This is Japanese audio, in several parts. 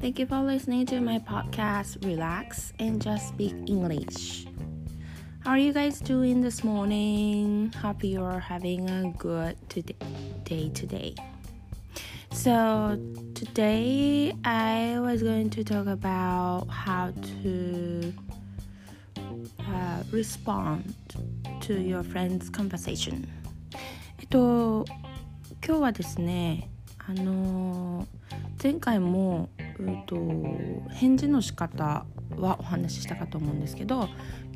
Thank you for listening to my podcast. Relax and just speak English. How are you guys doing this morning? Hope you're having a good day today. So, today I was going to talk about how to uh, respond to your friend's conversation. えっと、今日はですね、あの前回も、 うんと、返事の仕方はお話ししたかと思うんですけど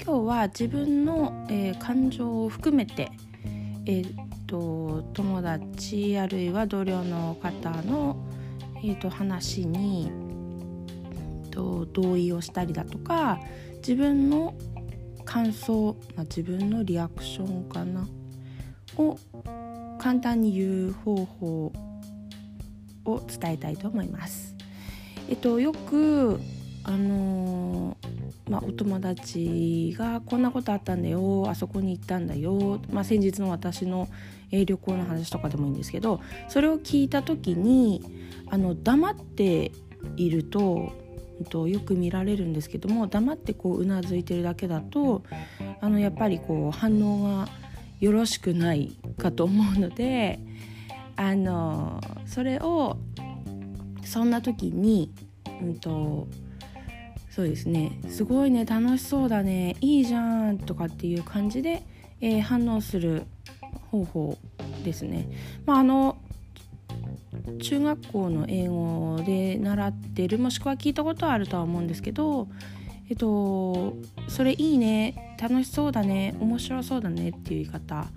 今日は自分の、えー、感情を含めて、えーと、友達あるいは同僚の方の、えーと、話に、と同意をしたりだとか自分の感想、まあ、自分のリアクションかなを簡単に言う方法を伝えたいと思います。えっと、よくあのー、まあ、お友達がこんなことあったんだよあそこに行ったんだよ、まあ、先日の私の、えー、旅行の話とかでもいいんですけどそれを聞いた時にあの黙っているとえっとよく見られるんですけども黙ってこううなずいてるだけだとあのやっぱりこう反応がよろしくないかと思うのであのそれをそんな時に、うんと、そうですねすごいね楽しそうだねいいじゃんとかっていう感じで、えー、反応する方法ですね。まあ、あの中学校の英語で習ってるもしくは聞いたことはあるとは思うんですけどえっとそれいいね楽しそうだね面白そうだねっていう言い方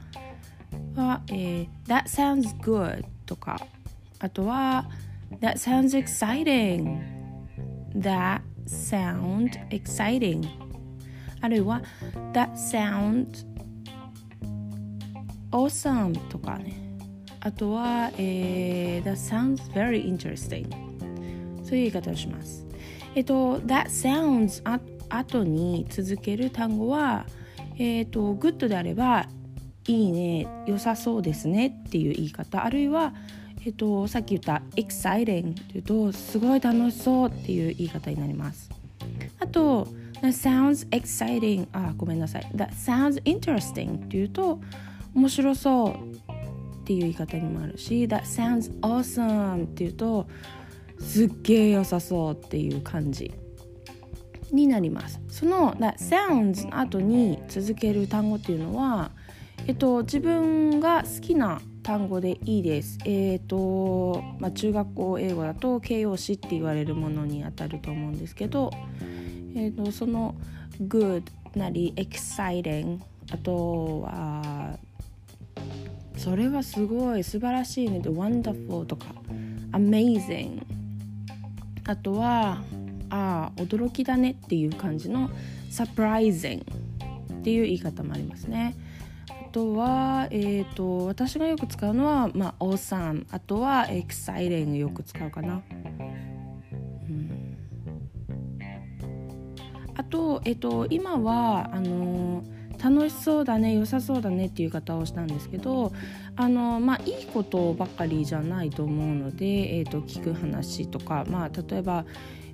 は、えー、That sounds good とかあとは That sounds exciting That sound exciting あるいは That sound awesome とかねあとは、えー、That sounds very interesting そういう言い方をしますえっと That sounds あ後に続ける単語はえっ、と good であればいいね良さそうですねっていう言い方あるいはえっと、さっき言った exciting というとすごい楽しそうっていう言い方になります。あと that sounds exciting あごめんなさい。that sounds interesting っていうと面白そうっていう言い方にもあるし that sounds awesome っていうとすっげえ良さそうっていう感じになります。その that sounds の後に続ける単語っていうのはえっと自分が好きな単語でいいです。えっ、と、まあ、中学校英語だと形容詞って言われるものにあたると思うんですけど、えーと、その good なり exciting あとはそれはすごい素晴らしいねで wonderful とか amazing あとはああ驚きだねっていう感じの surprising っていう言い方もありますね。とは、えーと、私がよく使うのは、まあ、awesome あとは exciting よく使うかな。うん、あと,、えーと、今はあの楽しそうだね良さそうだねっていう方をしたんですけどあの、まあ、いいことばっかりじゃないと思うので、えーと、聞く話とか、まあ、例えば、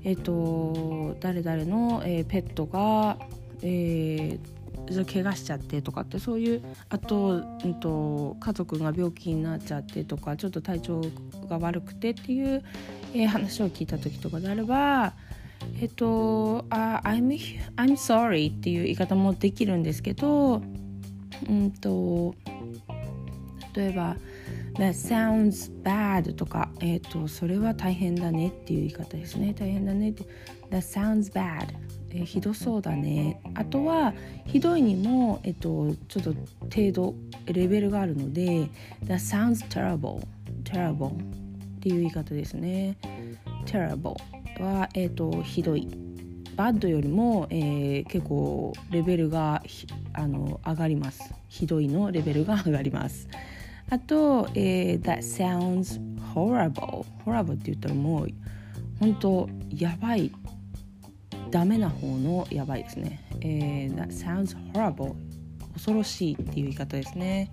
えー、と誰々の、えー、ペットが、えー怪我しちゃってとかってそういうあと,、うんと、家族が病気になっちゃってとかちょっと体調が悪くてっていう、えー、話を聞いた時とかであればえっと「あ I'm, I'm sorry」っていう言い方もできるんですけどうんと例えば「That sounds bad」とか、えっとそれは大変だねっていう言い方ですね。大変だねって That sounds bad えひどそうだね。あとはひどいにも、えっと、ちょっと程度レベルがあるので That sounds terrible. Terrible. っていう言い方ですね。Terrible. は、えっと、ひどい。バッドよりも、えー、結構レベルがあの上がります。ひどいのレベルが上がります。あと、えー、That sounds horrible. Horrible って言ったらもう本当やばい。ダメな方のやばいですね。えー、That sounds horrible 恐ろしいっていう言い方ですね。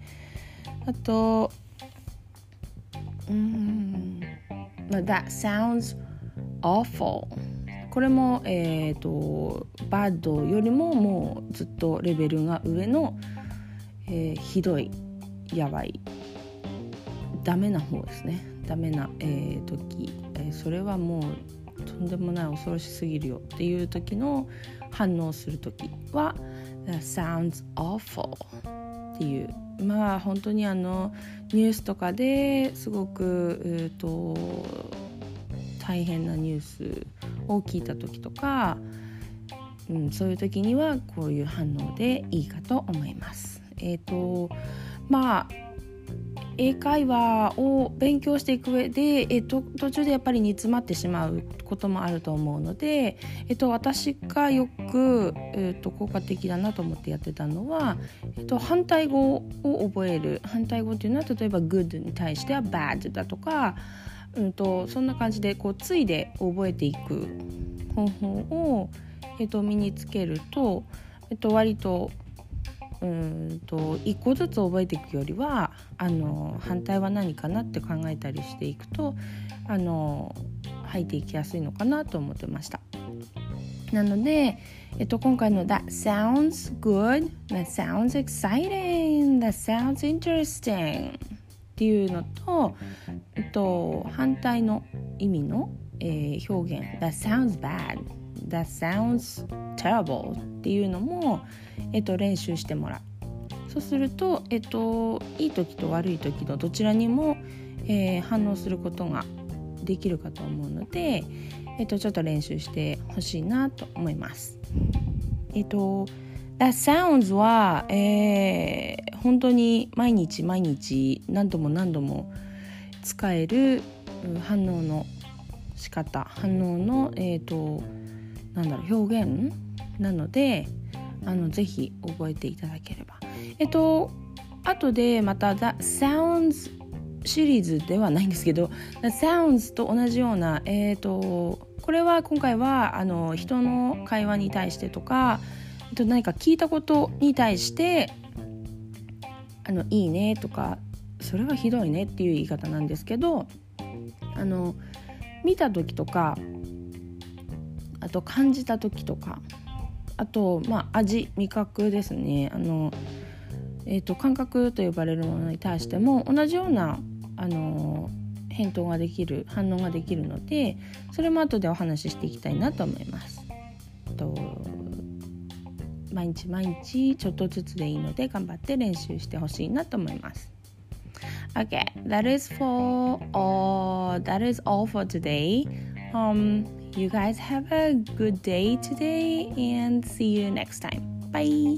あと、うん、That sounds awful これも、えーと、bad よりももうずっとレベルが上の、えー、ひどいやばいダメな方ですね。ダメな、えー、時、えー、それはもうとんでもない恐ろしすぎるよっていう時の反応する時は That sounds awful っていうまあ本当にあのニュースとかですごく、えーと、大変なニュースを聞いた時とか、うん、そういう時にはこういう反応でいいかと思います。え、ー、とまあ英会話を勉強していく上で、えっと、途中でやっぱり煮詰まってしまうこともあると思うので、えっと、私がよく、えっと、効果的だなと思ってやってたのは、えっと、反対語を覚える。反対語っていうのは例えば good に対しては bad だとか、うんと、そんな感じでこうついで覚えていく方法を、えっと、身につけると、えっと、割とうんと一個ずつ覚えていくよりはあの反対は何かなって考えたりしていくとあの入っていきやすいのかなと思ってました。なので、えっと、今回の That sounds good, That sounds exciting, That sounds interesting っていうのと、えっと、反対の意味の、えー、表現 That sounds bad, That sounds terrible っていうのも、えっと、練習してもらうそうすると、えっと、いい時と悪い時のどちらにも、えー、反応することができるかと思うので、えっと、ちょっと練習してほしいなと思います。えっと That sounds は、えー、本当に毎日毎日何度も何度も使える反応の仕方反応の、えーと、なんだろう表現なのであのぜひ覚えていただければえっと後でまた The Sounds シリーズではないんですけど The Sounds と同じようなえっ、とこれは今回はあの人の会話に対してとか、えっと、何か聞いたことに対してあのいいねとかそれはひどいねっていう言い方なんですけどあの見た時とかあと感じた時とかあと、まあ、味味覚ですね。あの、えーと、感覚と呼ばれるものに対しても同じようなあの返答ができる反応ができるのでそれも後でお話ししていきたいなと思います。と毎日毎日ちょっとずつでいいので頑張って練習してほしいなと思います。Okay, that is for all. That is all for today. Um, you guys have a good day today and see you next time. Bye.